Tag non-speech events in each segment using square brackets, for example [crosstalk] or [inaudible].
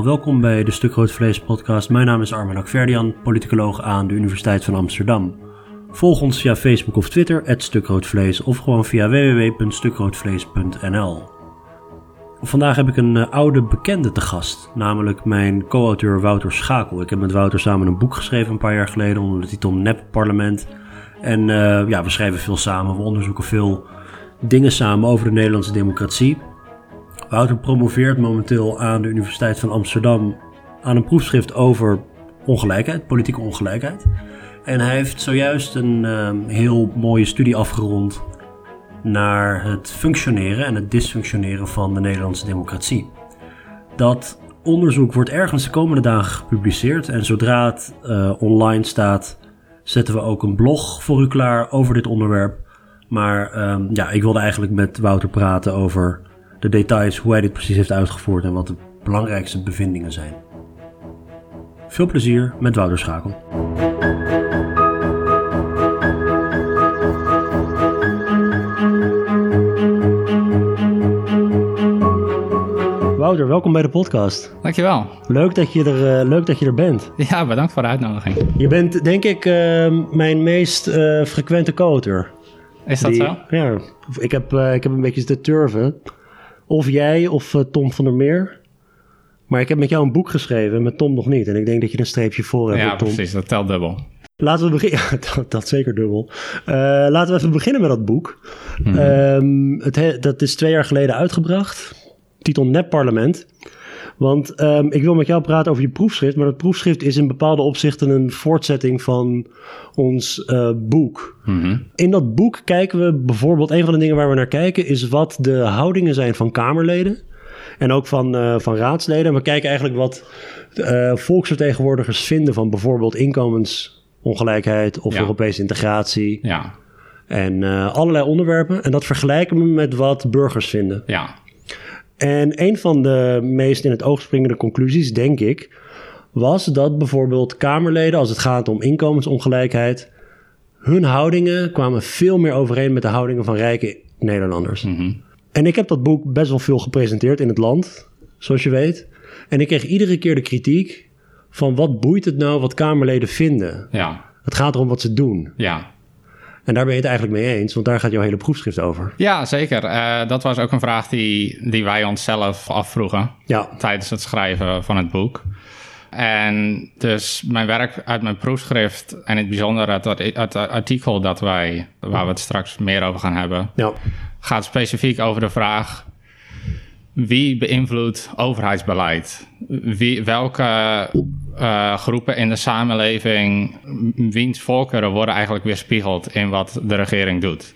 welkom bij de Stuk Rood Vlees podcast. Mijn naam is Armin Akverdian, politicoloog aan de Universiteit van Amsterdam. Volg ons via Facebook of Twitter, @stukroodvlees of gewoon via www.stukroodvlees.nl. Vandaag heb ik een uh, oude bekende te gast, namelijk mijn co-auteur Wouter Schakel. Ik heb met Wouter samen een boek geschreven een paar jaar geleden onder de titel Nep Parlement. En uh, ja, we schrijven veel samen, we onderzoeken veel dingen samen over de Nederlandse democratie. Wouter promoveert momenteel aan de Universiteit van Amsterdam aan een proefschrift over ongelijkheid, politieke ongelijkheid. En hij heeft zojuist een uh, heel mooie studie afgerond naar het functioneren en het dysfunctioneren van de Nederlandse democratie. Dat onderzoek wordt ergens de komende dagen gepubliceerd en zodra het uh, online staat, zetten we ook een blog voor u klaar over dit onderwerp. Maar um, ja, ik wilde eigenlijk met Wouter praten over de details, hoe hij dit precies heeft uitgevoerd en wat de belangrijkste bevindingen zijn. Veel plezier met Wouter Schakel. Wouter, welkom bij de podcast. Dankjewel. Leuk dat je er, uh, leuk dat je er bent. Ja, bedankt voor de uitnodiging. Je bent denk ik uh, mijn meest uh, frequente co-auteur. Is dat Die, zo? Ja, ik heb, ik heb een beetje te turven. Of jij of Tom van der Meer. Maar ik heb met jou een boek geschreven, met Tom nog niet. En ik denk dat je een streepje voor hebt. Ja, Tom. precies. Dat telt dubbel. Laten we beginnen. [laughs] Ja, dat, dat zeker dubbel. Uh, laten we even beginnen met dat boek. Mm -hmm. um, het dat is twee jaar geleden uitgebracht. Titel Nep Parlement. Want um, ik wil met jou praten over je proefschrift. Maar dat proefschrift is in bepaalde opzichten een voortzetting van ons uh, boek. Mhm. Mm -hmm. In dat boek kijken we bijvoorbeeld, een van de dingen waar we naar kijken, is wat de houdingen zijn van Kamerleden. En ook van, uh, van raadsleden. En we kijken eigenlijk wat uh, volksvertegenwoordigers vinden van bijvoorbeeld inkomensongelijkheid of Ja. Europese integratie. Ja, En allerlei onderwerpen. En dat vergelijken we met wat burgers vinden. ja, En een van de meest in het oog springende conclusies, denk ik, was dat bijvoorbeeld Kamerleden, als het gaat om inkomensongelijkheid, hun houdingen kwamen veel meer overeen met de houdingen van rijke Nederlanders. mhm. En ik heb dat boek best wel veel gepresenteerd in het land, zoals je weet. En ik kreeg iedere keer de kritiek van wat boeit het nou wat Kamerleden vinden? ja, Het gaat erom wat ze doen. ja. En daar ben je het eigenlijk mee eens, want daar gaat jouw hele proefschrift over. Ja, zeker. Eh, dat was ook een vraag die, die wij onszelf afvroegen Ja, tijdens het schrijven van het boek. En dus mijn werk uit mijn proefschrift en in het bijzonder het, het artikel dat wij, waar we het straks meer over gaan hebben, ja, gaat specifiek over de vraag: wie beïnvloedt overheidsbeleid? Wie, welke uh, groepen in de samenleving, wiens voorkeuren worden eigenlijk weerspiegeld in wat de regering doet?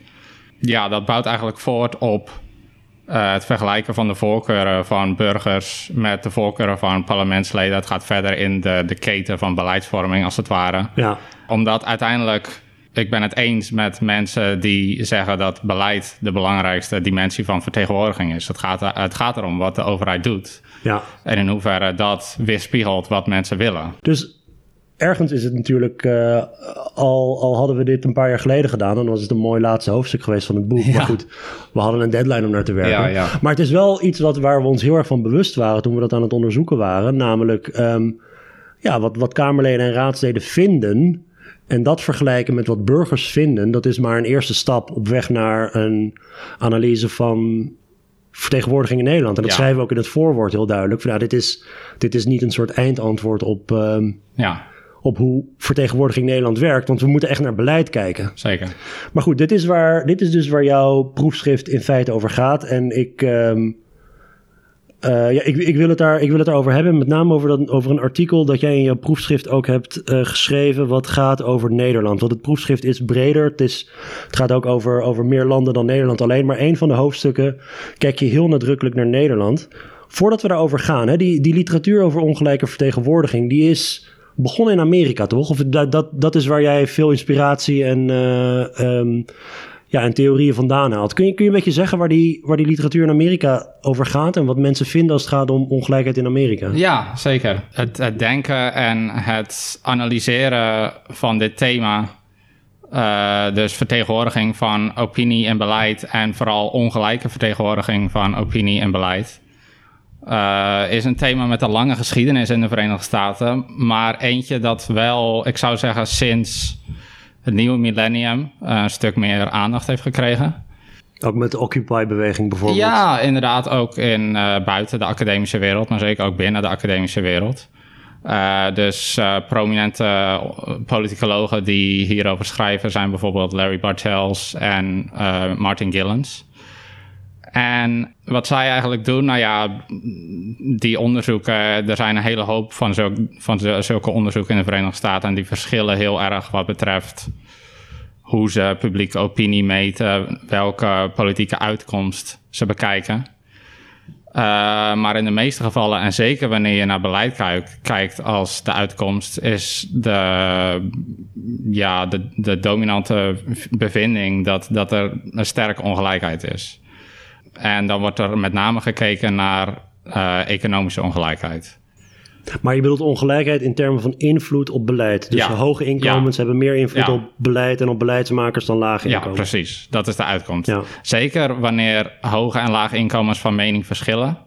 Ja, dat bouwt eigenlijk voort op uh, het vergelijken van de voorkeuren van burgers met de voorkeuren van parlementsleden. Het gaat verder in de, de keten van beleidsvorming, als het ware. ja, Omdat uiteindelijk, ik ben het eens met mensen die zeggen dat beleid de belangrijkste dimensie van vertegenwoordiging is. Het gaat, het gaat erom wat de overheid doet. ja. En in hoeverre dat weerspiegelt wat mensen willen. Dus ergens is het natuurlijk, uh, al, al hadden we dit een paar jaar geleden gedaan, dan was het een mooi laatste hoofdstuk geweest van het boek. Ja. Maar goed, we hadden een deadline om naar te werken. Ja, ja. Maar het is wel iets wat, waar we ons heel erg van bewust waren toen we dat aan het onderzoeken waren. Namelijk um, ja, wat, wat Kamerleden en raadsleden vinden. En dat vergelijken met wat burgers vinden, dat is maar een eerste stap op weg naar een analyse van vertegenwoordiging in Nederland. En dat Ja. schrijven we ook in het voorwoord heel duidelijk. Van, ja, dit, is, dit is niet een soort eindantwoord op, um, Ja, op hoe vertegenwoordiging Nederland werkt. Want we moeten echt naar beleid kijken. zeker. Maar goed, dit is, waar, dit is dus waar jouw proefschrift in feite over gaat. En ik, ehm, eh, ja, ik, ik, wil het daar, ik wil het daarover hebben. Met name over, dat, over een artikel dat jij in jouw proefschrift ook hebt eh, geschreven. Wat gaat over Nederland. Want het proefschrift is breder. Het, is, het gaat ook over, over meer landen dan Nederland alleen. Maar een van de hoofdstukken kijk je heel nadrukkelijk naar Nederland. Voordat we daarover gaan, hè, die, die literatuur over ongelijke vertegenwoordiging, die is begonnen in Amerika, toch? Of dat, dat, dat is waar jij veel inspiratie en, eh, ehm, ja, en theorieën vandaan haalt. Kun je, kun je een beetje zeggen waar die, waar die literatuur in Amerika over gaat en wat mensen vinden als het gaat om ongelijkheid in Amerika? Ja, zeker. Het, denken en het analyseren van dit thema. Uh, dus vertegenwoordiging van opinie en beleid en vooral ongelijke vertegenwoordiging van opinie en beleid. Uh, is een thema met een lange geschiedenis in de Verenigde Staten. Maar eentje dat wel, ik zou zeggen, sinds het nieuwe millennium uh, een stuk meer aandacht heeft gekregen. Ook met de Occupy-beweging bijvoorbeeld? Ja, inderdaad. Ook in, uh, buiten de academische wereld, maar zeker ook binnen de academische wereld. Uh, dus uh, prominente politicologen die hierover schrijven zijn bijvoorbeeld Larry Bartels en uh, Martin Gillens. En wat zij eigenlijk doen, nou ja, die onderzoeken, er zijn een hele hoop van, zo, van zulke onderzoeken in de Verenigde Staten en die verschillen heel erg wat betreft hoe ze publieke opinie meten, welke politieke uitkomst ze bekijken. Uh, maar in de meeste gevallen, en zeker wanneer je naar beleid kijkt, kijkt als de uitkomst, is de, ja, de, de dominante bevinding dat, dat er een sterke ongelijkheid is. En dan wordt er met name gekeken naar uh, economische ongelijkheid. Maar je bedoelt ongelijkheid in termen van invloed op beleid. Dus Ja. hoge inkomens Ja. hebben meer invloed Ja. op beleid en op beleidsmakers dan lage Ja, inkomens. precies. Dat is de uitkomst. Ja. Zeker wanneer hoge en lage inkomens van mening verschillen.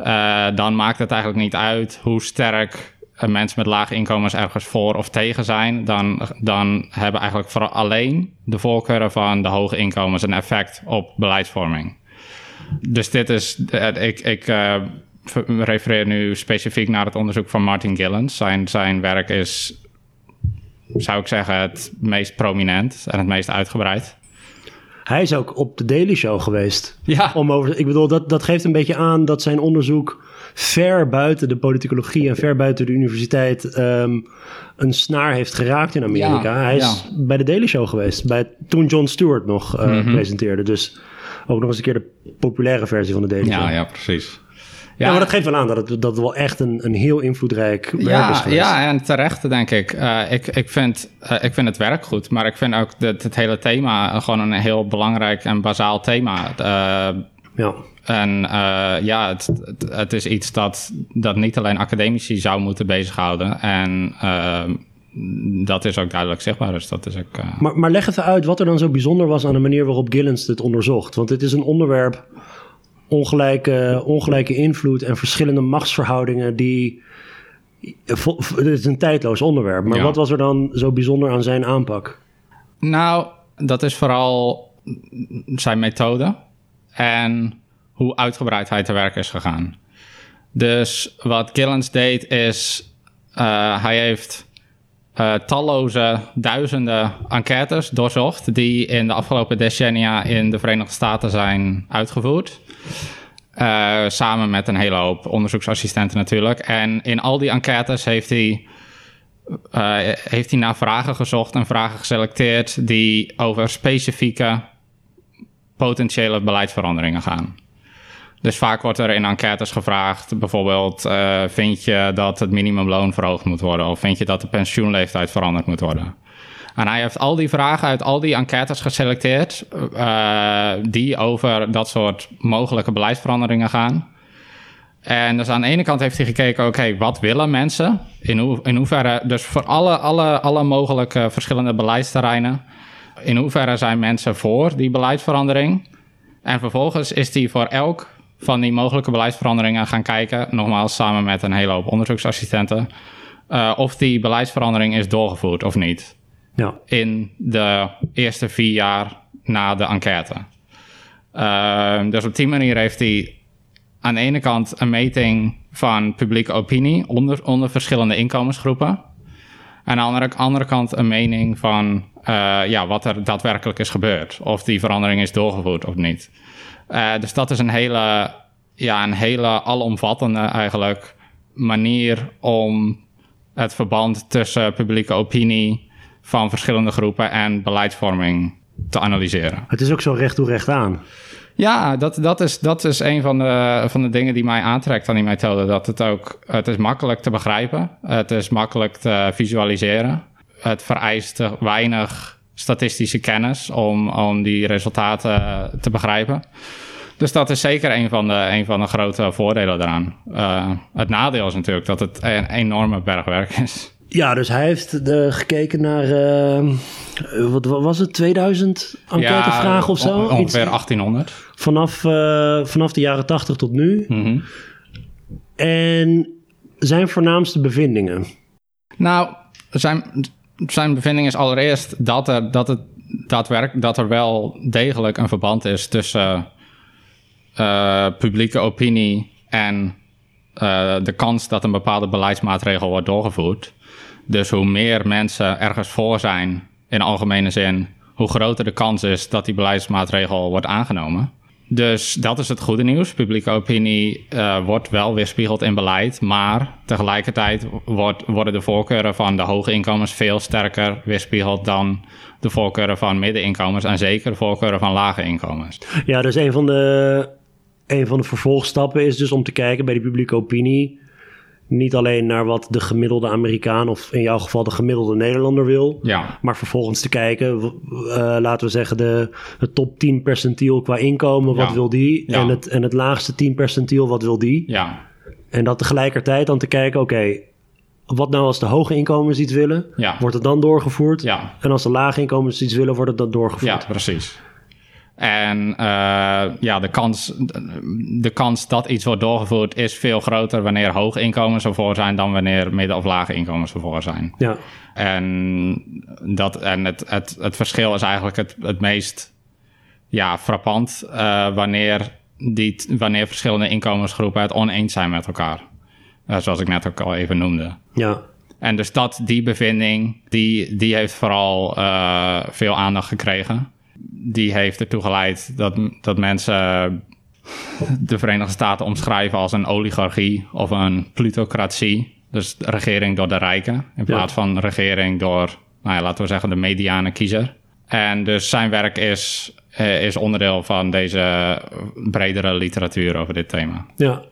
Uh, dan maakt het eigenlijk niet uit hoe sterk mensen met lage inkomens ergens voor of tegen zijn. Dan, dan hebben eigenlijk vooral alleen de voorkeuren van de hoge inkomens een effect op beleidsvorming. Dus dit is, uh, ik, ik uh, refereer nu specifiek naar het onderzoek van Martin Gillens. Zijn, zijn werk is, zou ik zeggen, het meest prominent en het meest uitgebreid. Hij is ook op de Daily Show geweest. Ja. Om over, ik bedoel, dat, dat geeft een beetje aan dat zijn onderzoek ver buiten de politicologie en ver buiten de universiteit um, een snaar heeft geraakt in Amerika. Ja, Hij is ja. bij de Daily Show geweest, bij, toen John Stewart nog uh, mm -hmm. presenteerde. Dus ook nog eens een keer de populaire versie van de Daily ja, Show. Ja, precies. Ja, ja, maar dat geeft wel aan dat het, dat wel echt een, een heel invloedrijk werk ja, is geweest. Ja, en terecht denk ik. Uh, ik, ik, vind, uh, ik vind het werk goed, maar ik vind ook dat het hele thema gewoon een heel belangrijk en bazaal thema. Uh, ja. En ja, het, het, het, is iets dat, dat niet alleen academici zou moeten bezighouden. En dat is ook duidelijk zichtbaar. Dus dat is ook, maar, maar leg even uit wat er dan zo bijzonder was aan de manier waarop Gillens dit onderzocht. Want dit is een onderwerp ongelijke, ongelijke invloed en verschillende machtsverhoudingen die. Het is een tijdloos onderwerp. Maar Ja. wat was er dan zo bijzonder aan zijn aanpak? Nou, dat is vooral zijn methode en hoe uitgebreid hij te werk is gegaan. Dus wat Gillens deed is, uh, hij heeft uh, talloze duizenden enquêtes doorzocht die in de afgelopen decennia in de Verenigde Staten zijn uitgevoerd. Uh, samen met een hele hoop onderzoeksassistenten natuurlijk. En in al die enquêtes heeft hij, uh, heeft hij naar vragen gezocht en vragen geselecteerd die over specifieke potentiële beleidsveranderingen gaan. Dus vaak wordt er in enquêtes gevraagd, bijvoorbeeld, uh, vind je dat het minimumloon verhoogd moet worden? Of vind je dat de pensioenleeftijd veranderd moet worden? En hij heeft al die vragen uit al die enquêtes geselecteerd, uh, die over dat soort mogelijke beleidsveranderingen gaan. En dus aan de ene kant heeft hij gekeken, oké, wat willen mensen? In, hoe, in hoeverre, dus voor alle, alle, alle mogelijke verschillende beleidsterreinen, in hoeverre zijn mensen voor die beleidsverandering? En vervolgens is hij voor elk van die mogelijke beleidsveranderingen gaan kijken, nogmaals samen met een hele hoop onderzoeksassistenten, uh, of die beleidsverandering is doorgevoerd of niet. Ja. In de eerste vier jaar na de enquête. Uh, dus op die manier heeft hij aan de ene kant een meting van publieke opinie onder, onder verschillende inkomensgroepen. En aan de andere, andere kant een mening van uh, ja, wat er daadwerkelijk is gebeurd. Of die verandering is doorgevoerd of niet. Uh, dus dat is een hele, ja, een hele alomvattende eigenlijk manier om het verband tussen publieke opinie van verschillende groepen en beleidsvorming te analyseren. Het is ook zo recht toe recht aan. Ja, dat, dat, is, dat is een van de, van de dingen die mij aantrekt aan die methode. Dat het ook, het is makkelijk te begrijpen. Het is makkelijk te visualiseren. Het vereist weinig statistische kennis om, om die resultaten te begrijpen. Dus dat is zeker een van de, een van de grote voordelen daaraan. Uh, het nadeel is natuurlijk dat het een enorme bergwerk is. Ja, dus hij heeft de, gekeken naar, uh, wat, wat, was het, 2000 enquêtevragen ja, of zo? ongeveer 1800. Vanaf, uh, vanaf de jaren 80 tot nu. Mm -hmm. En zijn voornaamste bevindingen? Nou, zijn, zijn bevinding is allereerst dat er, dat het daadwerkelijk dat er wel degelijk een verband is tussen uh, publieke opinie en uh, de kans dat een bepaalde beleidsmaatregel wordt doorgevoerd. Dus hoe meer mensen ergens voor zijn in algemene zin, hoe groter de kans is dat die beleidsmaatregel wordt aangenomen. Dus dat is het goede nieuws. Publieke opinie uh, wordt wel weerspiegeld in beleid, maar tegelijkertijd wordt, worden de voorkeuren van de hoge inkomens veel sterker weerspiegeld dan de voorkeuren van middeninkomens en zeker de voorkeuren van lage inkomens. Ja, dus een van de, een van de vervolgstappen is dus om te kijken bij die publieke opinie niet alleen naar wat de gemiddelde Amerikaan of in jouw geval de gemiddelde Nederlander wil, ja. maar vervolgens te kijken, uh, laten we zeggen, de, top 10 percentiel qua inkomen, wat Ja. wil die? Ja. En, het, en het laagste 10 percentiel, wat wil die? Ja, En dat tegelijkertijd dan te kijken, oké, wat nou als de hoge inkomens iets willen, wordt het dan doorgevoerd? ja, En als de lage inkomens iets willen, wordt het dan doorgevoerd? ja, precies. En eh, ja, de kans, de kans dat iets wordt doorgevoerd is veel groter wanneer hoge inkomens ervoor zijn dan wanneer midden- of lage inkomens ervoor zijn. Ja. En, dat, en het, het, het verschil is eigenlijk het, het meest ja, frappant eh, wanneer, die, wanneer verschillende inkomensgroepen het oneens zijn met elkaar. Eh, zoals ik net ook al even noemde. ja. En dus dat, die bevinding, die, die heeft vooral veel aandacht gekregen. Die heeft ertoe geleid dat, dat mensen de Verenigde Staten omschrijven als een oligarchie of een plutocratie. Dus regering door de rijken, in plaats van regering door, nou ja, laten we zeggen, de mediane kiezer. En dus zijn werk is, eh, is onderdeel van deze bredere literatuur over dit thema. Ja.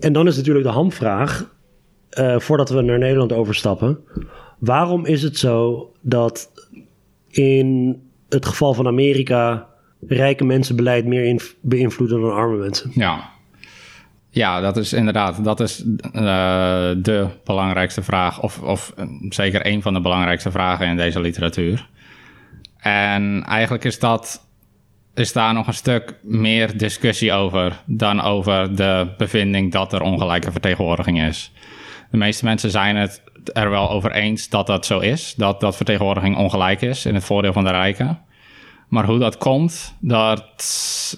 En dan is natuurlijk de hamvraag, eh, voordat we naar Nederland overstappen. Waarom is het zo dat in het geval van Amerika rijke mensen beleid meer beïnvloeden dan arme mensen? Ja. Ja, dat is inderdaad, dat is eh, de belangrijkste vraag, of, of eh, zeker een van de belangrijkste vragen in deze literatuur. En eigenlijk is dat, is daar nog een stuk meer discussie over dan over de bevinding dat er ongelijke vertegenwoordiging is. De meeste mensen zijn het er wel over eens dat dat zo is, dat, dat vertegenwoordiging ongelijk is in het voordeel van de rijken. Maar hoe dat komt, dat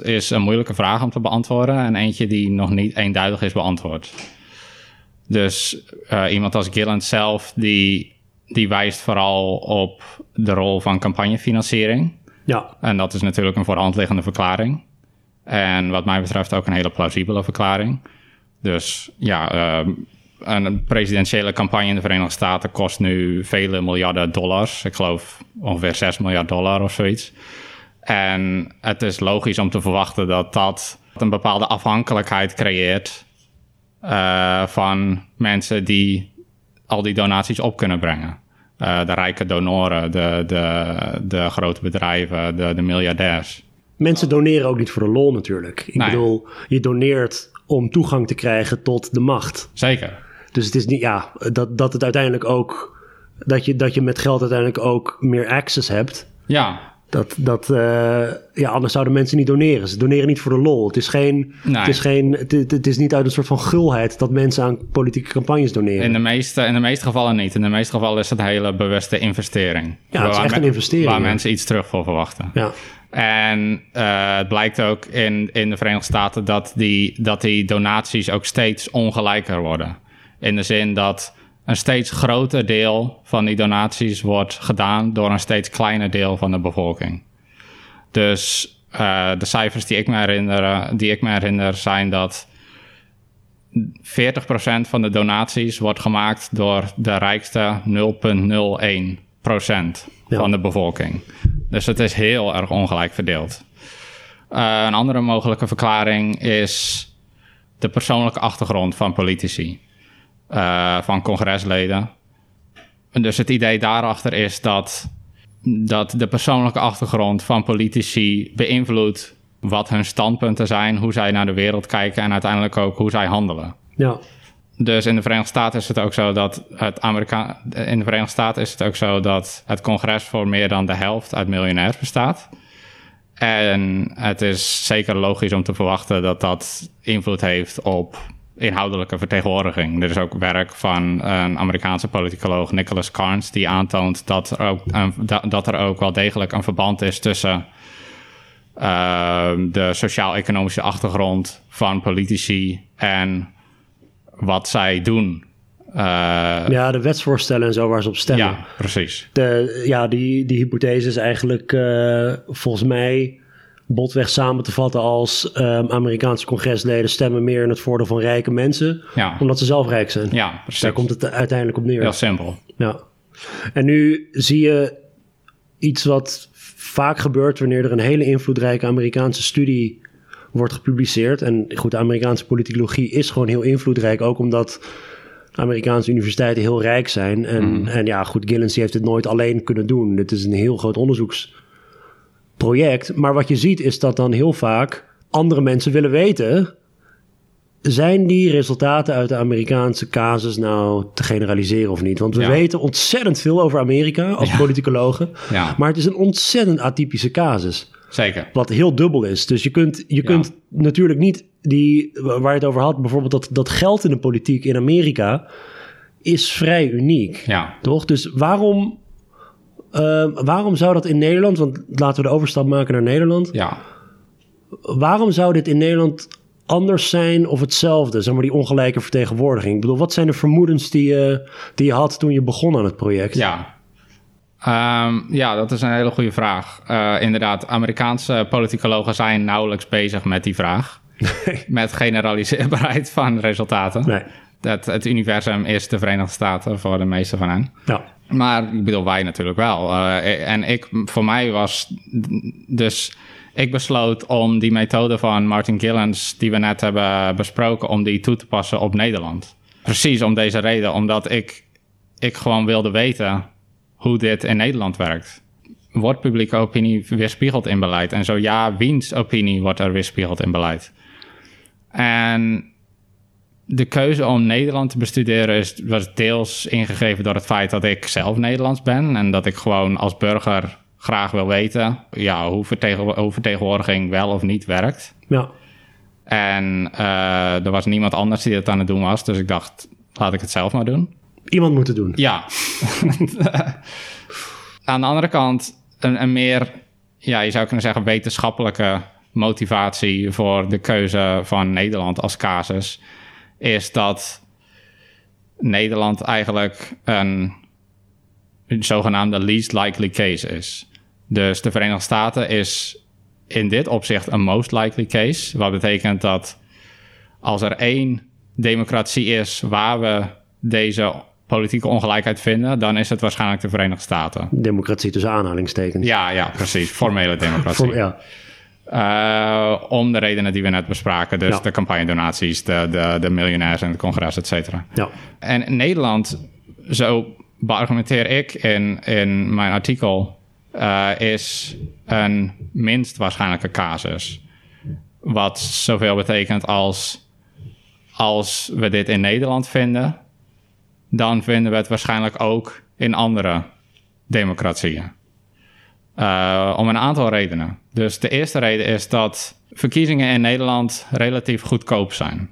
is een moeilijke vraag om te beantwoorden en eentje die nog niet eenduidig is beantwoord. Dus eh, iemand als Gilland zelf, die, die wijst vooral op de rol van campagnefinanciering. Ja, En dat is natuurlijk een voor de hand liggende verklaring. En wat mij betreft ook een hele plausibele verklaring. Dus ja, eh, een presidentiële campagne in de Verenigde Staten kost nu vele miljarden dollars. Ik geloof ongeveer 6 miljard dollar of zoiets. En het is logisch om te verwachten dat dat een bepaalde afhankelijkheid creëert eh, van mensen die al die donaties op kunnen brengen. Eh, de rijke donoren, de, de, de grote bedrijven, de, de miljardairs. mensen doneren ook niet voor de lol natuurlijk. Ik Nee. bedoel, je doneert om toegang te krijgen tot de macht. Zeker. Dus het is niet, ja, dat, dat het uiteindelijk ook, dat je, dat je met geld uiteindelijk ook meer access hebt. Ja, Dat, dat, eh, ja, anders zouden mensen niet doneren. Ze doneren niet voor de lol. Het is, geen, Nee. het is, geen, het, het- is niet uit een soort van gulheid dat mensen aan politieke campagnes doneren. in de, meeste, in de meeste gevallen niet. In de meeste gevallen is het hele bewuste investering. Ja, het is echt een investering, Waar ja. mensen iets terug voor verwachten. Ja, En eh, het blijkt ook in, in de Verenigde Staten dat die, dat die donaties ook steeds ongelijker worden. In de zin dat een steeds groter deel van die donaties wordt gedaan door een steeds kleiner deel van de bevolking. Dus eh, de cijfers die ik, me herinner, eh, die ik me herinner zijn dat 40% van de donaties wordt gemaakt door de rijkste 0,01% van de bevolking. Dus het is heel erg ongelijk verdeeld. Eh, een andere mogelijke verklaring is de persoonlijke achtergrond van politici, eh, van congresleden. En Dus het idee daarachter is dat, dat de persoonlijke achtergrond van politici beïnvloedt wat hun standpunten zijn, hoe zij naar de wereld kijken en uiteindelijk ook hoe zij handelen. ja, Dus in de Verenigde Staten is het ook zo dat het Amerika in de Verenigde Staten is het ook zo dat het congres voor meer dan de helft uit miljonairs bestaat. En het is zeker logisch om te verwachten dat dat invloed heeft op inhoudelijke vertegenwoordiging. Er is ook werk van een Amerikaanse politicoloog Nicholas Carnes die aantoont dat er ook, een, dat er ook wel degelijk een verband is tussen uh, de sociaal-economische achtergrond van politici en wat zij doen. Uh, ja, de wetsvoorstellen en zo waar ze op stemmen. Ja, precies. De, ja, die, die hypothese is eigenlijk uh, volgens mij botweg samen te vatten als um, Amerikaanse congresleden stemmen meer in het voordeel van rijke mensen, ja. omdat ze zelf rijk zijn. Ja, precies. Daar komt het uiteindelijk op neer. Heel simpel. Ja. En nu zie je iets wat vaak gebeurt wanneer er een hele invloedrijke Amerikaanse studie wordt gepubliceerd. En goed, de Amerikaanse politicologie is gewoon heel invloedrijk, ook omdat Amerikaanse universiteiten heel rijk zijn. En, mm. en ja, goed, Gillens heeft het nooit alleen kunnen doen. Dit is een heel groot onderzoeksproject. Maar wat je ziet is dat dan heel vaak andere mensen willen weten... zijn die resultaten uit de Amerikaanse casus nou te generaliseren of niet? Want we Ja. weten ontzettend veel over Amerika als Ja. politicologen. Ja. Maar het is een ontzettend atypische casus. Zeker. Wat heel dubbel is. Dus je kunt, je kunt natuurlijk niet die, waar je het over had, bijvoorbeeld dat, dat geld in de politiek in Amerika is vrij uniek. Ja. Toch? Dus waarom, eh, waarom zou dat in Nederland, want laten we de overstap maken naar Nederland. Ja. Waarom zou dit in Nederland anders zijn of hetzelfde? Zeg maar die ongelijke vertegenwoordiging. Ik bedoel, wat zijn de vermoedens die je, die je had toen je begon aan het project? Ja. Ehm, ja, dat is een hele goede vraag. Eh, inderdaad, Amerikaanse politicologen zijn nauwelijks bezig met die vraag. [laughs] Met generaliseerbaarheid van resultaten. Nee. Dat het universum is de Verenigde Staten voor de meeste van hen. Ja. Maar ik bedoel, wij natuurlijk wel. Eh, en ik, voor mij was dus... Ik besloot om die methode van Martin Gillens, die we net hebben besproken, om die toe te passen op Nederland. Precies om deze reden, omdat ik, ik gewoon wilde weten hoe dit in Nederland werkt. Wordt publieke opinie weerspiegeld in beleid? En zo ja, wiens opinie wordt er weerspiegeld in beleid? En de keuze om Nederland te bestuderen is, was deels ingegeven door het feit dat ik zelf Nederlands ben. En dat ik gewoon als burger graag wil weten ja, hoe, vertegen, hoe vertegenwoordiging wel of niet werkt. Ja. En uh, er was niemand anders die het aan het doen was. Dus ik dacht, laat ik het zelf maar doen. Iemand moet het doen. Ja. [laughs] aan de andere kant, een, een meer, ja, je zou kunnen zeggen, wetenschappelijke motivatie voor de keuze van Nederland als casus is dat Nederland eigenlijk een zogenaamde least likely case is. Dus de Verenigde Staten is in dit opzicht een most likely case. Wat betekent dat als er één democratie is waar we deze politieke ongelijkheid vinden, dan is het waarschijnlijk de Verenigde Staten. Democratie tussen aanhalingstekens. Ja, ja, precies. Formele democratie. Ja. Uh, om de redenen die we net bespraken. Dus Ja. de campagnedonaties, de, de, de miljonairs en het congres, et cetera. Ja. En in Nederland, zo beargumenteer ik in, in mijn artikel, uh, is een minst waarschijnlijke casus. Wat zoveel betekent als als we dit in Nederland vinden, dan vinden we het waarschijnlijk ook in andere democratieën. Uh, om een aantal redenen. Dus de eerste reden is dat verkiezingen in Nederland relatief goedkoop zijn.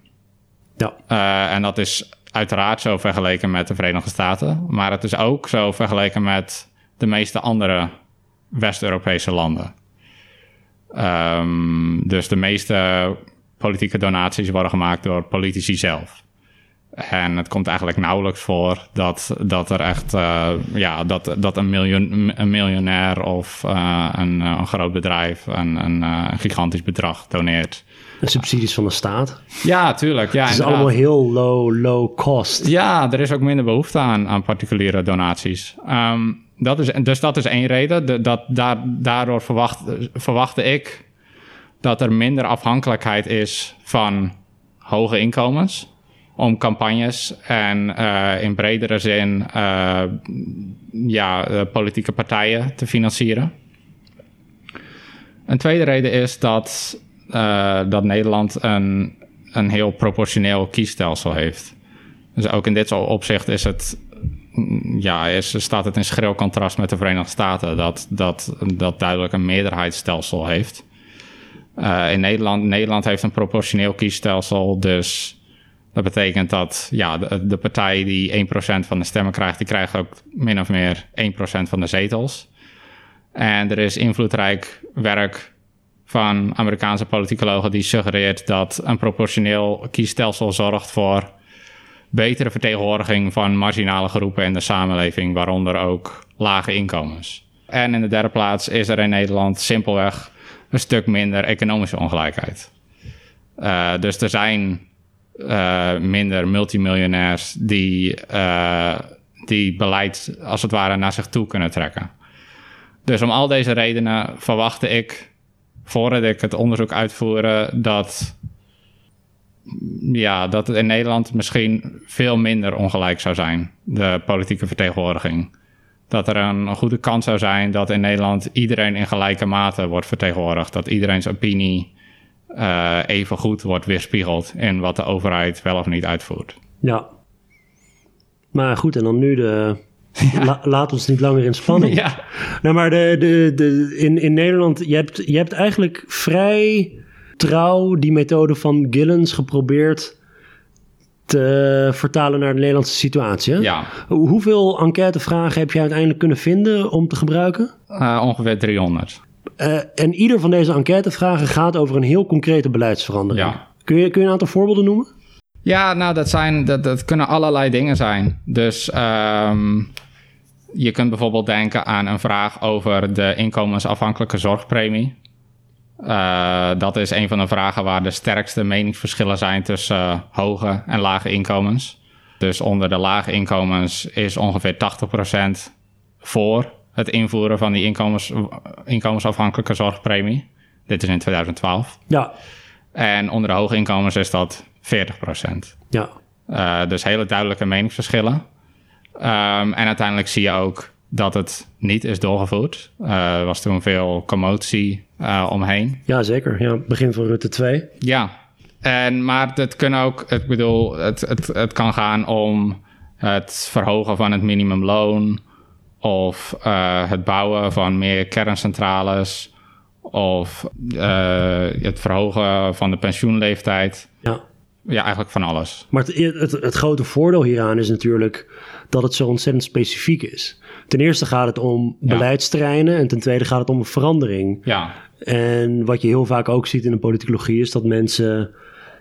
Ja. Uh, en dat is uiteraard zo vergeleken met de Verenigde Staten, maar het is ook zo vergeleken met de meeste andere West-Europese landen. Um, dus de meeste politieke donaties worden gemaakt door politici zelf. En het komt eigenlijk nauwelijks voor dat, dat er echt uh, ja, dat, dat een, miljoen, een miljonair of uh, een, een groot bedrijf een, een, een gigantisch bedrag doneert. En subsidies van de staat. Ja, tuurlijk. Ja, Het is inderdaad. allemaal heel low, low cost. Ja, er is ook minder behoefte aan, aan particuliere donaties. Um, dat is, dus dat is één reden. De, dat, daar, daardoor verwacht, verwachtte ik dat er minder afhankelijkheid is van hoge inkomens om campagnes en uh, in bredere zin uh, ja, uh, politieke partijen te financieren. Een tweede reden is dat, dat Nederland een, een heel proportioneel kiesstelsel heeft. Dus ook in dit opzicht is het, ja, is, staat het in schril contrast met de Verenigde Staten, dat, dat, dat duidelijk een meerderheidsstelsel heeft. In Nederland, Nederland heeft een proportioneel kiesstelsel, dus Dat betekent dat ja, de, partij die 1% van de stemmen krijgt, die krijgt ook min of meer 1% van de zetels. En er is invloedrijk werk van Amerikaanse politicologen die suggereert dat een proportioneel kiesstelsel zorgt voor betere vertegenwoordiging van marginale groepen in de samenleving, waaronder ook lage inkomens. En in de derde plaats is er in Nederland simpelweg een stuk minder economische ongelijkheid. Uh, dus er zijn uh, minder multimiljonairs die, uh, die beleid als het ware naar zich toe kunnen trekken. Dus om al deze redenen verwachtte ik, voordat ik het onderzoek uitvoerde, dat, ja, dat het in Nederland misschien veel minder ongelijk zou zijn, de politieke vertegenwoordiging. Dat er een goede kans zou zijn dat in Nederland iedereen in gelijke mate wordt vertegenwoordigd. Dat iedereen's opinie uh, even goed wordt weerspiegeld in wat de overheid wel of niet uitvoert. Ja. Maar goed, en dan nu de. [laughs] laat ons niet langer in spanning. [laughs] ja. Nou, maar de, de, de, in, in Nederland, je hebt, je hebt eigenlijk vrij trouw die methode van Gillens geprobeerd te vertalen naar de Nederlandse situatie. Hè? Ja. Hoeveel enquêtevragen heb je uiteindelijk kunnen vinden om te gebruiken? Uh, ongeveer 300. Uh, en ieder van deze enquêtevragen gaat over een heel concrete beleidsverandering. Ja. Kun, je, kun je een aantal voorbeelden noemen? Ja, nou, dat, zijn, dat, dat kunnen allerlei dingen zijn. Dus um, je kunt bijvoorbeeld denken aan een vraag over de inkomensafhankelijke zorgpremie. Uh, dat is een van de vragen waar de sterkste meningsverschillen zijn tussen uh, hoge en lage inkomens. Dus onder de lage inkomens is ongeveer 80% voor het invoeren van die inkomens, inkomensafhankelijke zorgpremie. Dit is in 2012. Ja. En onder de hoge inkomens is dat 40%. Ja. Uh, dus hele duidelijke meningsverschillen. Um, en uiteindelijk zie je ook dat het niet is doorgevoerd. Uh, er was toen veel commotie uh, omheen. Ja, zeker. Ja, begin van Rutte 2. Ja, en, maar het kan ook, ik bedoel, het, het, het kan gaan om het verhogen van het minimumloon of uh, het bouwen van meer kerncentrales of uh, het verhogen van de pensioenleeftijd. Ja. Ja, eigenlijk van alles. Maar het, het, het, grote voordeel hieraan is natuurlijk dat het zo ontzettend specifiek is. Ten eerste gaat het om ja. beleidsterreinen en ten tweede gaat het om een verandering. Ja. En wat je heel vaak ook ziet in de politicologie is dat mensen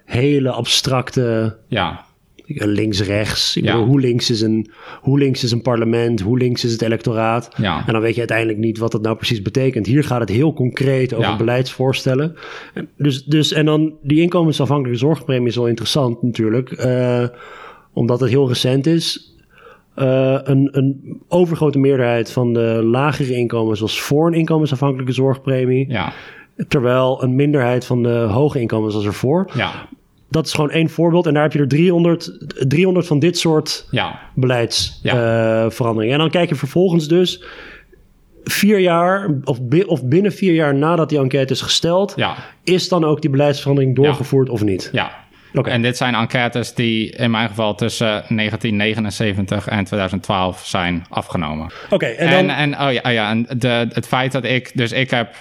hele abstracte ja links-rechts. Ja. hoe, links is een, hoe links is een parlement? Hoe links is het electoraat? Ja. En dan weet je uiteindelijk niet wat dat nou precies betekent. Hier gaat het heel concreet over ja. beleidsvoorstellen. Dus, dus, en dan die inkomensafhankelijke zorgpremie is wel interessant natuurlijk. Uh, omdat het heel recent is. Uh, een, een overgrote meerderheid van de lagere inkomens was voor een inkomensafhankelijke zorgpremie. Ja. Terwijl een minderheid van de hoge inkomens was ervoor. Ja dat is gewoon één voorbeeld. En daar heb je er 300, 300 van dit soort ja. beleidsveranderingen. Ja. Uh, en dan kijk je vervolgens dus vier jaar, of, of, binnen vier jaar nadat die enquête is gesteld, ja. is dan ook die beleidsverandering doorgevoerd of niet? Ja. Okay. En dit zijn enquêtes die in mijn geval tussen 1979 en 2012 zijn afgenomen. Oké, okay, en, dan... en, en, oh ja, oh ja en de, het feit dat ik, dus ik heb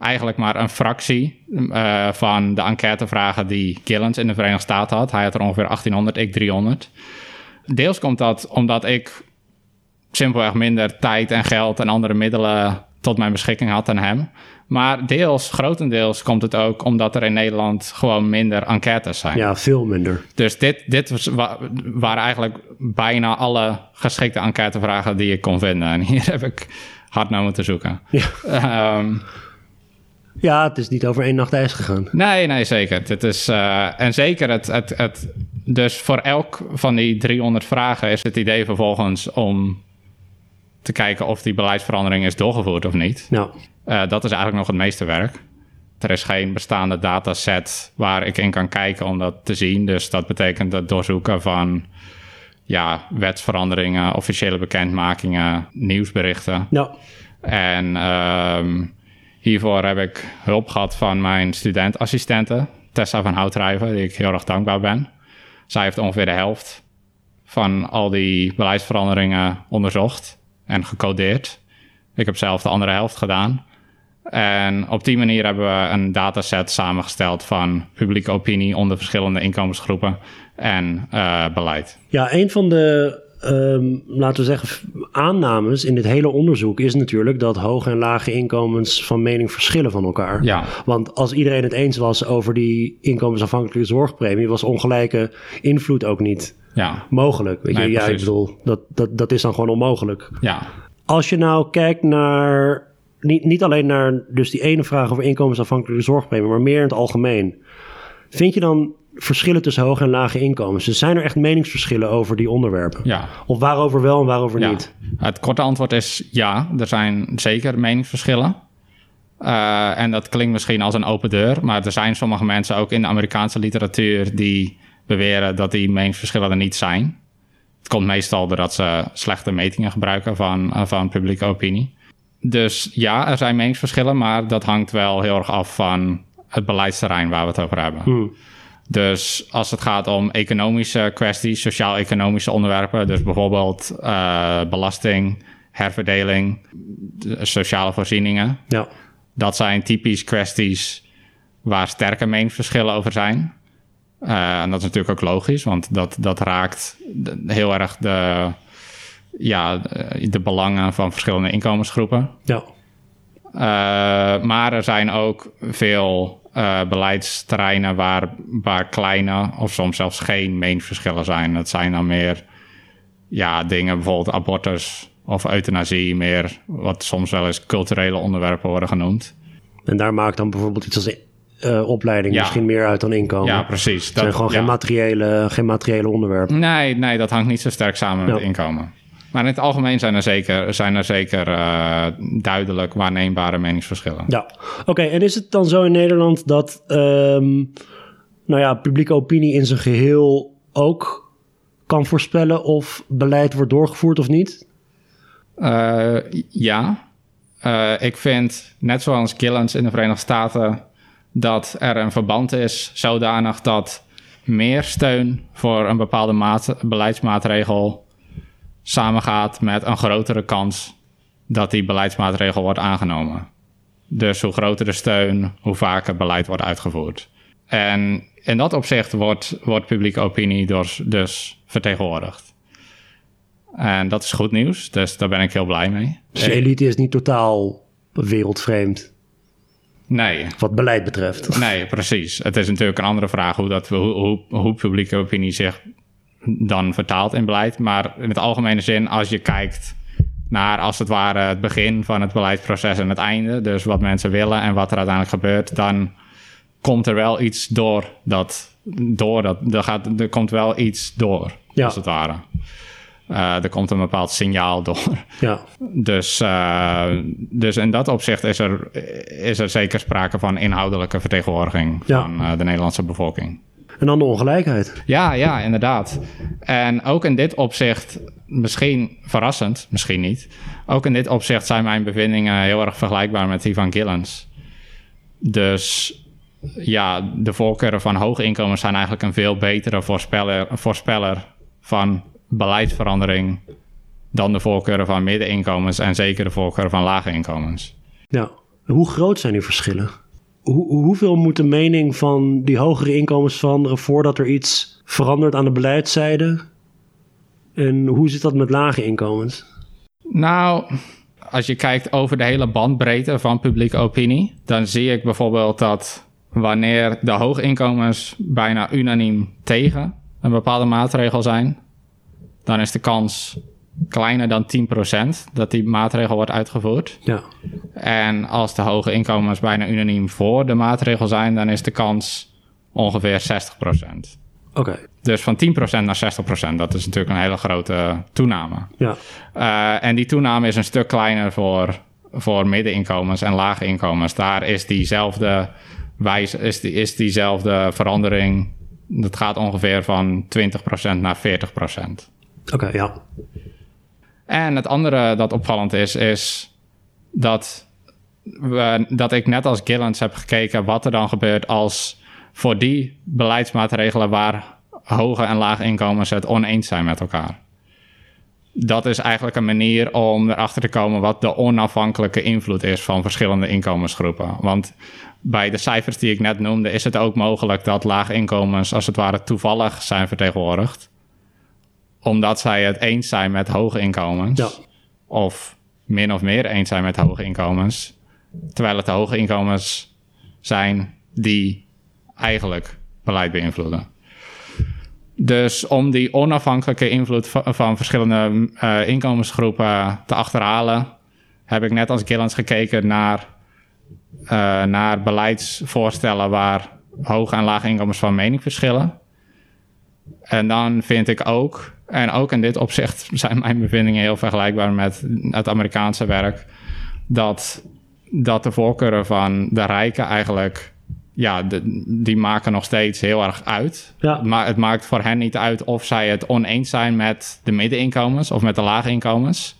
eigenlijk maar een fractie uh, van de enquêtevragen die Gillens in de Verenigde Staten had. Hij had er ongeveer 1800, ik 300. Deels komt dat omdat ik simpelweg minder tijd en geld en andere middelen tot mijn beschikking had dan hem. Maar deels, grotendeels, komt het ook omdat er in Nederland gewoon minder enquêtes zijn. Ja, veel minder. Dus dit, dit was, waren eigenlijk bijna alle geschikte enquêtevragen die ik kon vinden. En hier [laughs] heb ik hard naar moeten zoeken. Ja. Um, ja, het is niet over één nacht ijs gegaan. Nee, nee, zeker. Het is, uh, en zeker het, het, het... Dus voor elk van die 300 vragen is het idee vervolgens om te kijken of die beleidsverandering is doorgevoerd of niet. Ja. Uh, dat is eigenlijk nog het meeste werk. Er is geen bestaande dataset waar ik in kan kijken om dat te zien. Dus dat betekent het doorzoeken van ja, wetsveranderingen, officiële bekendmakingen, nieuwsberichten. Ja. En um, Hiervoor heb ik hulp gehad van mijn studentassistente, Tessa van Houtrijven, die ik heel erg dankbaar ben. Zij heeft ongeveer de helft van al die beleidsveranderingen onderzocht en gecodeerd. Ik heb zelf de andere helft gedaan. En op die manier hebben we een dataset samengesteld van publieke opinie onder verschillende inkomensgroepen en uh, beleid. Ja, een van de, um, laten we zeggen, aannames in dit hele onderzoek is natuurlijk dat hoge en lage inkomens van mening verschillen van elkaar. Ja. Want als iedereen het eens was over die inkomensafhankelijke zorgpremie, was ongelijke invloed ook niet ja. mogelijk. Weet je? Ja, ik bedoel, dat, dat, dat is dan gewoon onmogelijk. Ja, Als je nou kijkt naar, niet, niet alleen naar dus die ene vraag over inkomensafhankelijke zorgpremie, maar meer in het algemeen. Vind je dan verschillen tussen hoge en lage inkomens? Dus zijn er echt meningsverschillen over die onderwerpen? ja. Of waarover wel en waarover Ja, niet? het korte antwoord is ja, er zijn zeker meningsverschillen. Eh, en dat klinkt misschien als een open deur, maar er zijn sommige mensen ook in de Amerikaanse literatuur die beweren dat die meningsverschillen er niet zijn. Het komt meestal doordat ze slechte metingen gebruiken van, eh, van publieke opinie. Dus ja, er zijn meningsverschillen, maar dat hangt wel heel erg af van het beleidsterrein waar we het over hebben. Hmm. Dus als het gaat om economische kwesties, sociaal-economische onderwerpen, dus bijvoorbeeld eh, belasting, herverdeling, de sociale voorzieningen, Ja, dat zijn typisch kwesties waar sterke meningsverschillen over zijn. Eh, en dat is natuurlijk ook logisch, want dat, dat raakt heel erg de, ja, de, belangen van verschillende inkomensgroepen. ja, maar er zijn ook veel uh, beleidsterreinen waar, waar kleine of soms zelfs geen meningsverschillen zijn. Dat zijn dan meer ja, dingen, bijvoorbeeld abortus of euthanasie, meer wat soms wel eens culturele onderwerpen worden genoemd. en daar maakt dan bijvoorbeeld iets als eh, opleiding Ja. misschien meer uit dan inkomen. Ja, precies. Het zijn gewoon ja. geen, materiële, geen materiële onderwerpen. Nee, nee, dat hangt niet zo sterk samen met inkomen. Maar in het algemeen zijn er zeker, zijn er zeker uh, duidelijk waarneembare meningsverschillen. Ja, oké. en is het dan zo in Nederland dat um, nou ja, publieke opinie in zijn geheel ook kan voorspellen of beleid wordt doorgevoerd of niet? Uh, ja. Uh, ik vind, net zoals Gillens in de Verenigde Staten, dat er een verband is zodanig dat meer steun voor een bepaalde maat, beleidsmaatregel samengaat met een grotere kans dat die beleidsmaatregel wordt aangenomen. Dus hoe groter de steun, hoe vaker beleid wordt uitgevoerd. En in dat opzicht wordt, wordt publieke opinie dus, dus vertegenwoordigd. En dat is goed nieuws, dus daar ben ik heel blij mee. Dus de elite is niet totaal wereldvreemd. Nee. Wat beleid betreft. Nee, precies. Het is natuurlijk een andere vraag hoe, dat, hoe, hoe, hoe publieke opinie zich dan vertaalt in beleid. Maar in het algemene zin, als je kijkt naar als het ware het begin van het beleidsproces en het einde, dus wat mensen willen en wat er uiteindelijk gebeurt, dan komt er wel iets door dat, door dat, er, gaat, er komt wel iets door, Ja. als het ware. Uh, er komt een bepaald signaal door. Ja. Dus, uh, dus in dat opzicht is er, is er zeker sprake van inhoudelijke vertegenwoordiging Ja. van uh, de Nederlandse bevolking. En dan de ongelijkheid. Ja, ja, inderdaad. En ook in dit opzicht, misschien verrassend, misschien niet. Ook in dit opzicht zijn mijn bevindingen heel erg vergelijkbaar met die van Gillens. Dus ja, de voorkeuren van hoge inkomens zijn eigenlijk een veel betere voorspeller, voorspeller van beleidsverandering dan de voorkeuren van middeninkomens en zeker de voorkeuren van lage inkomens. Ja. Hoe groot zijn die verschillen? Hoe, hoeveel moet de mening van die hogere inkomens veranderen voordat er iets verandert aan de beleidszijde? En hoe zit dat met lage inkomens? Nou, als je kijkt over de hele bandbreedte van publieke opinie, dan zie ik bijvoorbeeld dat wanneer de hoge inkomens bijna unaniem tegen een bepaalde maatregel zijn, dan is de kans kleiner dan 10% dat die maatregel wordt uitgevoerd. Ja. En als de hoge inkomens bijna unaniem voor de maatregel zijn, dan is de kans ongeveer 60%. Oké. Dus van 10% naar 60%, dat is natuurlijk een hele grote toename. Ja. Uh, en die toename is een stuk kleiner voor, voor middeninkomens en lage inkomens. Daar is diezelfde, wijze, is, die, is diezelfde verandering, dat gaat ongeveer van 20% naar 40%. Oké, ja. En het andere dat opvallend is, is dat, we, dat ik net als Gillens heb gekeken wat er dan gebeurt als voor die beleidsmaatregelen waar hoge en lage inkomens het oneens zijn met elkaar. dat is eigenlijk een manier om erachter te komen wat de onafhankelijke invloed is van verschillende inkomensgroepen. Want bij de cijfers die ik net noemde, is het ook mogelijk dat lage inkomens als het ware toevallig zijn vertegenwoordigd. Omdat zij het eens zijn met hoge inkomens. Ja. Of min of meer eens zijn met hoge inkomens. Terwijl het de hoge inkomens zijn die eigenlijk beleid beïnvloeden. Dus om die onafhankelijke invloed van, van verschillende uh, inkomensgroepen te achterhalen, heb ik net als Gillens gekeken naar, uh, naar beleidsvoorstellen waar hoge en lage inkomens van mening verschillen. En dan vind ik ook, en ook in dit opzicht zijn mijn bevindingen heel vergelijkbaar met het Amerikaanse werk, dat, dat de voorkeuren van de rijken eigenlijk ja, de, die maken nog steeds heel erg uit. Ja. Maar het maakt voor hen niet uit of zij het oneens zijn met de middeninkomens of met de lage inkomens.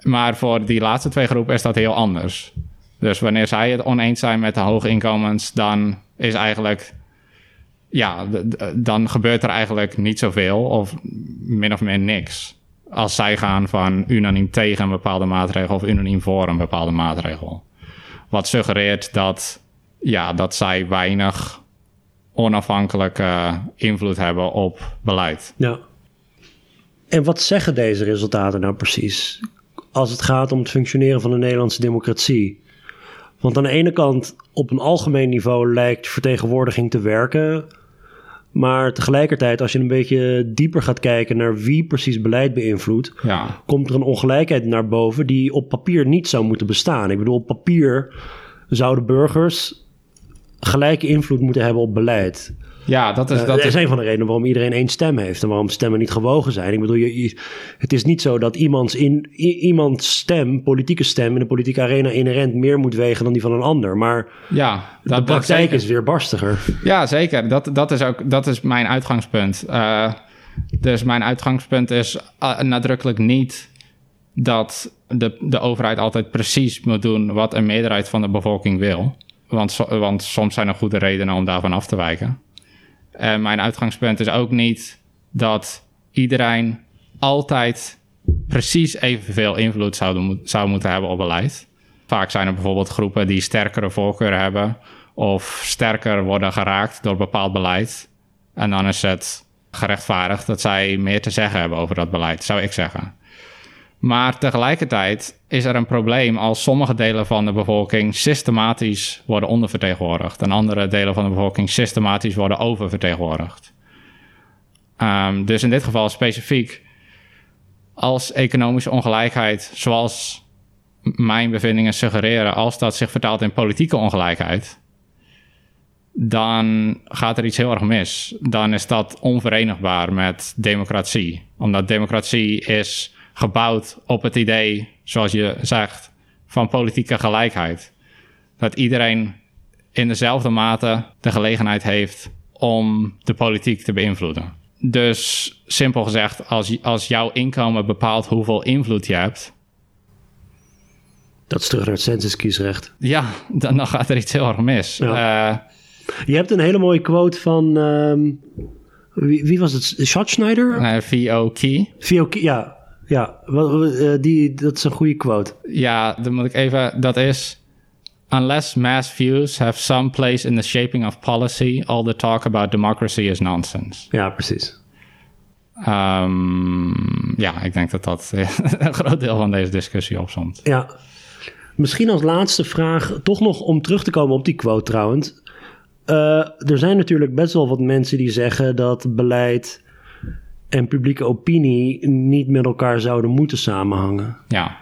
Maar voor die laatste twee groepen is dat heel anders. Dus wanneer zij het oneens zijn met de hoge inkomens, dan is eigenlijk. Ja, dan gebeurt er eigenlijk niet zoveel of min of meer niks. Als zij gaan van unaniem tegen een bepaalde maatregel of unaniem voor een bepaalde maatregel. Wat suggereert dat ja, dat zij weinig onafhankelijke invloed hebben op beleid. Ja. En wat zeggen deze resultaten nou precies? Als het gaat om het functioneren van de Nederlandse democratie. Want aan de ene kant, op een algemeen niveau lijkt vertegenwoordiging te werken. Maar tegelijkertijd, als je een beetje dieper gaat kijken naar wie precies beleid beïnvloedt, ja. komt er een ongelijkheid naar boven die op papier niet zou moeten bestaan. Ik bedoel, op papier zouden burgers gelijke invloed moeten hebben op beleid. Ja, dat is... Uh, dat is is een van de redenen waarom iedereen één stem heeft en waarom stemmen niet gewogen zijn. Ik bedoel, je, je, het is niet zo dat iemands, in, iemands stem, politieke stem in de politieke arena inherent meer moet wegen dan die van een ander. Maar ja, dat, de praktijk is weer barstiger. Ja, zeker. Dat, dat is ook dat is mijn uitgangspunt. Uh, dus mijn uitgangspunt is uh, nadrukkelijk niet dat de, de overheid altijd precies moet doen wat een meerderheid van de bevolking wil. Want, want soms zijn er goede redenen om daarvan af te wijken. En mijn uitgangspunt is ook niet dat iedereen altijd precies evenveel invloed zou, zou moeten hebben op beleid. Vaak zijn er bijvoorbeeld groepen die sterkere voorkeuren hebben of sterker worden geraakt door bepaald beleid. En dan is het gerechtvaardigd dat zij meer te zeggen hebben over dat beleid, zou ik zeggen. Maar tegelijkertijd is er een probleem als sommige delen van de bevolking systematisch worden ondervertegenwoordigd en andere delen van de bevolking systematisch worden oververtegenwoordigd. Um, dus in dit geval specifiek, als economische ongelijkheid, zoals mijn bevindingen suggereren, als dat zich vertaalt in politieke ongelijkheid, dan gaat er iets heel erg mis. Dan is dat onverenigbaar met democratie. Omdat democratie is gebouwd op het idee, zoals je zegt, van politieke gelijkheid. Dat iedereen in dezelfde mate de gelegenheid heeft om de politiek te beïnvloeden. Dus simpel gezegd, als, als jouw inkomen bepaalt hoeveel invloed je hebt. Dat is terug naar het censuskiesrecht. Ja, dan, dan gaat er iets heel erg mis. Ja. Uh, je hebt een hele mooie quote van. Um, wie, wie, was het? Schatzschneider? Uh, V.O. Key. V.O. Key, ja. Ja, die, dat is een goede quote. Ja, dan moet ik even. Dat is. Unless mass views have some place in the shaping of policy, all the talk about democracy is nonsense. Ja, precies. Um, ja, ik denk dat dat [laughs] een groot deel van deze discussie opzomt. Ja. Misschien als laatste vraag, toch nog om terug te komen op die quote trouwens. Uh, er zijn natuurlijk best wel wat mensen die zeggen dat beleid en publieke opinie niet met elkaar zouden moeten samenhangen. Ja.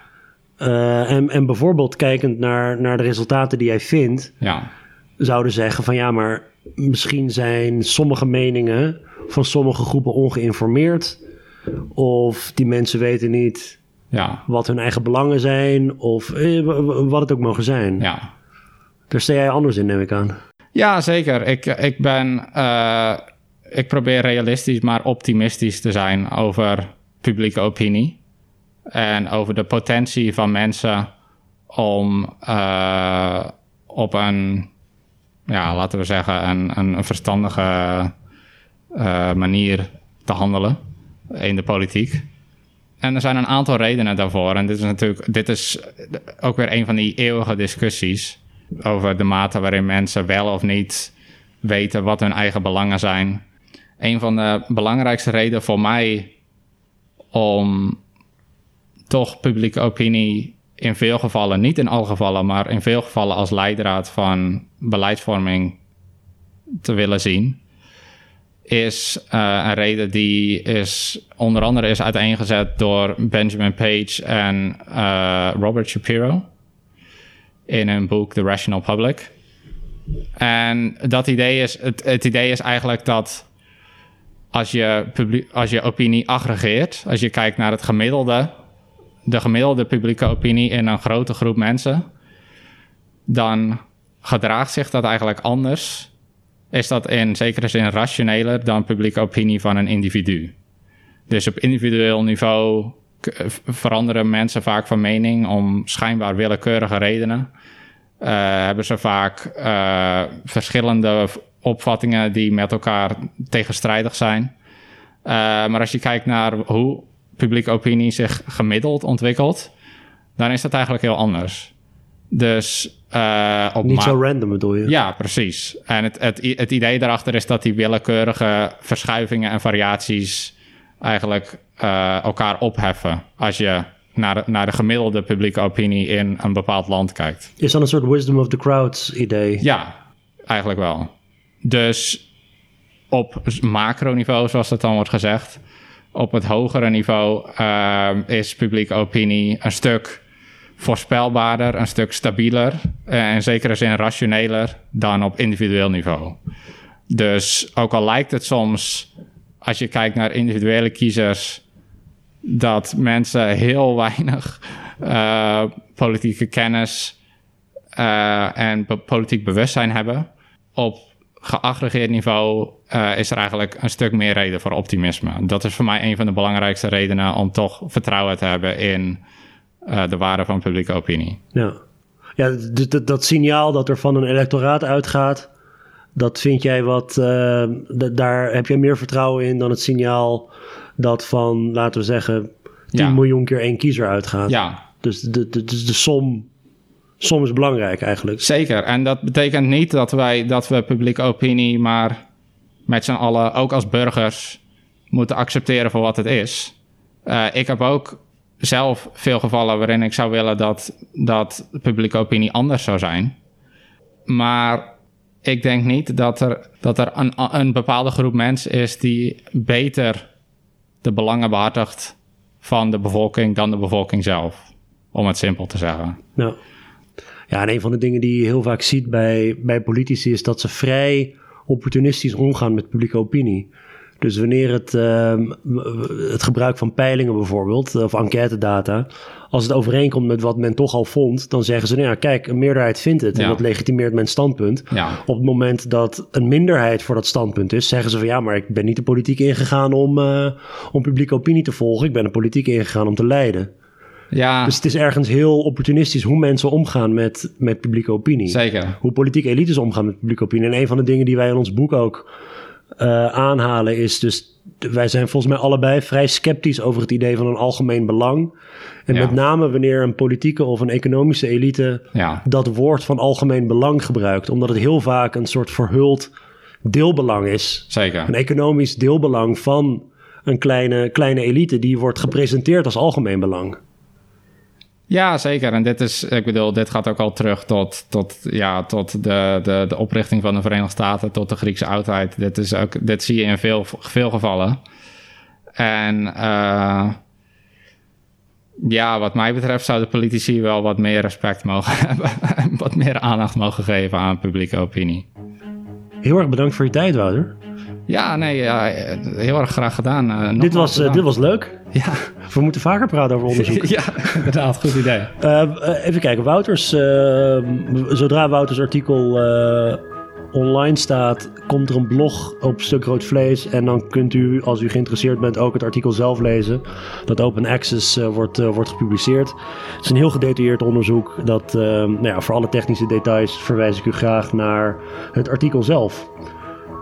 Uh, en, en bijvoorbeeld kijkend naar, naar de resultaten die jij vindt, ja. zouden zeggen van ja, maar misschien zijn sommige meningen van sommige groepen ongeïnformeerd. Of die mensen weten niet ja. wat hun eigen belangen zijn, of eh, wat het ook mogen zijn. Ja. Daar sta jij anders in, neem ik aan. Ja, zeker. Ik, ik ben. Uh, ik probeer realistisch, maar optimistisch te zijn over publieke opinie. En over de potentie van mensen om uh, op een, ja, laten we zeggen, een, een verstandige uh, manier te handelen in de politiek. en er zijn een aantal redenen daarvoor. En dit is natuurlijk dit is ook weer een van die eeuwige discussies over de mate waarin mensen wel of niet weten wat hun eigen belangen zijn. Een van de belangrijkste redenen voor mij om toch publieke opinie in veel gevallen, niet in alle gevallen, maar in veel gevallen als leidraad van beleidsvorming te willen zien, is uh, een reden die is onder andere is uiteengezet door Benjamin Page en uh, Robert Shapiro in hun boek The Rational Public. En dat idee is, het, het idee is eigenlijk dat als je, als je opinie aggregeert, als je kijkt naar het gemiddelde, de gemiddelde publieke opinie in een grote groep mensen, dan gedraagt zich dat eigenlijk anders. Is dat in zekere zin rationeler dan publieke opinie van een individu. Dus op individueel niveau veranderen mensen vaak van mening om schijnbaar willekeurige redenen. Uh, hebben ze vaak uh, verschillende opvattingen die met elkaar tegenstrijdig zijn. Uh, maar als je kijkt naar hoe publieke opinie zich gemiddeld ontwikkelt, dan is dat eigenlijk heel anders. Dus uh, op Niet zo random bedoel je? Ja, precies. En het, het, het idee daarachter is dat die willekeurige verschuivingen en variaties eigenlijk uh, elkaar opheffen. Als je naar de, naar de gemiddelde publieke opinie in een bepaald land kijkt. Is dan een soort wisdom of the crowds idee? Ja, eigenlijk wel. Dus op macroniveau, zoals dat dan wordt gezegd, op het hogere niveau uh, is publieke opinie een stuk voorspelbaarder, een stuk stabieler en in zekere zin rationeler dan op individueel niveau. Dus ook al lijkt het soms, als je kijkt naar individuele kiezers, dat mensen heel [laughs] weinig uh, politieke kennis uh, en politiek bewustzijn hebben. Op geaggregeerd niveau uh, is er eigenlijk een stuk meer reden voor optimisme. Dat is voor mij een van de belangrijkste redenen om toch vertrouwen te hebben in uh, de waarde van publieke opinie. Ja, ja dat, signaal dat er van een electoraat uitgaat, dat vind jij wat, uh, daar heb je meer vertrouwen in dan het signaal dat van, laten we zeggen, 10 miljoen keer één kiezer uitgaat. Ja. Dus de, de, de, de som som is belangrijk eigenlijk. Zeker. En dat betekent niet dat wij dat we publieke opinie maar met z'n allen, ook als burgers, moeten accepteren voor wat het is. Uh, ik heb ook zelf veel gevallen waarin ik zou willen dat, dat publieke opinie anders zou zijn. Maar ik denk niet dat er, dat er een, een bepaalde groep mensen is die beter de belangen behartigt van de bevolking dan de bevolking zelf. Om het simpel te zeggen. Ja. Ja, en een van de dingen die je heel vaak ziet bij, bij politici is dat ze vrij opportunistisch omgaan met publieke opinie. Dus wanneer het, uh, het gebruik van peilingen bijvoorbeeld, of enquêtedata, als het overeenkomt met wat men toch al vond, dan zeggen ze, nou ja, kijk, een meerderheid vindt het en dat legitimeert mijn standpunt. Ja. Op het moment dat een minderheid voor dat standpunt is, zeggen ze van ja, maar ik ben niet de politiek ingegaan om, uh, om publieke opinie te volgen, ik ben de politiek ingegaan om te leiden. Ja. Dus het is ergens heel opportunistisch hoe mensen omgaan met, met publieke opinie. Zeker. Hoe politieke elites omgaan met publieke opinie. En een van de dingen die wij in ons boek ook uh, aanhalen is dus... wij zijn volgens mij allebei vrij sceptisch over het idee van een algemeen belang. En met name wanneer een politieke of een economische elite... Ja. dat woord van algemeen belang gebruikt. Omdat het heel vaak een soort verhuld deelbelang is. Zeker. Een economisch deelbelang van een kleine, kleine elite... die wordt gepresenteerd als algemeen belang. Ja, zeker. En dit is, ik bedoel, dit gaat ook al terug tot, tot, ja, tot de, de, de oprichting van de Verenigde Staten, tot de Griekse oudheid. Dit, is ook, dit zie je in veel, veel gevallen. En uh, ja, wat mij betreft zouden politici wel wat meer respect mogen [laughs] hebben. wat meer aandacht mogen geven aan publieke opinie. Heel erg bedankt voor je tijd, Wouter. Ja, nee, ja, heel erg graag gedaan. Uh, dit, was, uh, dit was leuk. Ja. We moeten vaker praten over onderzoek. [laughs] ja, inderdaad, goed idee. Uh, even kijken, Wouters. zodra Wouters artikel online staat, komt er een blog op Stuk Rood Vlees. En dan kunt u, als u geïnteresseerd bent, ook het artikel zelf lezen. Dat open access wordt, wordt gepubliceerd. Het is een heel gedetailleerd onderzoek. Dat, nou ja, voor alle technische details verwijs ik u graag naar het artikel zelf.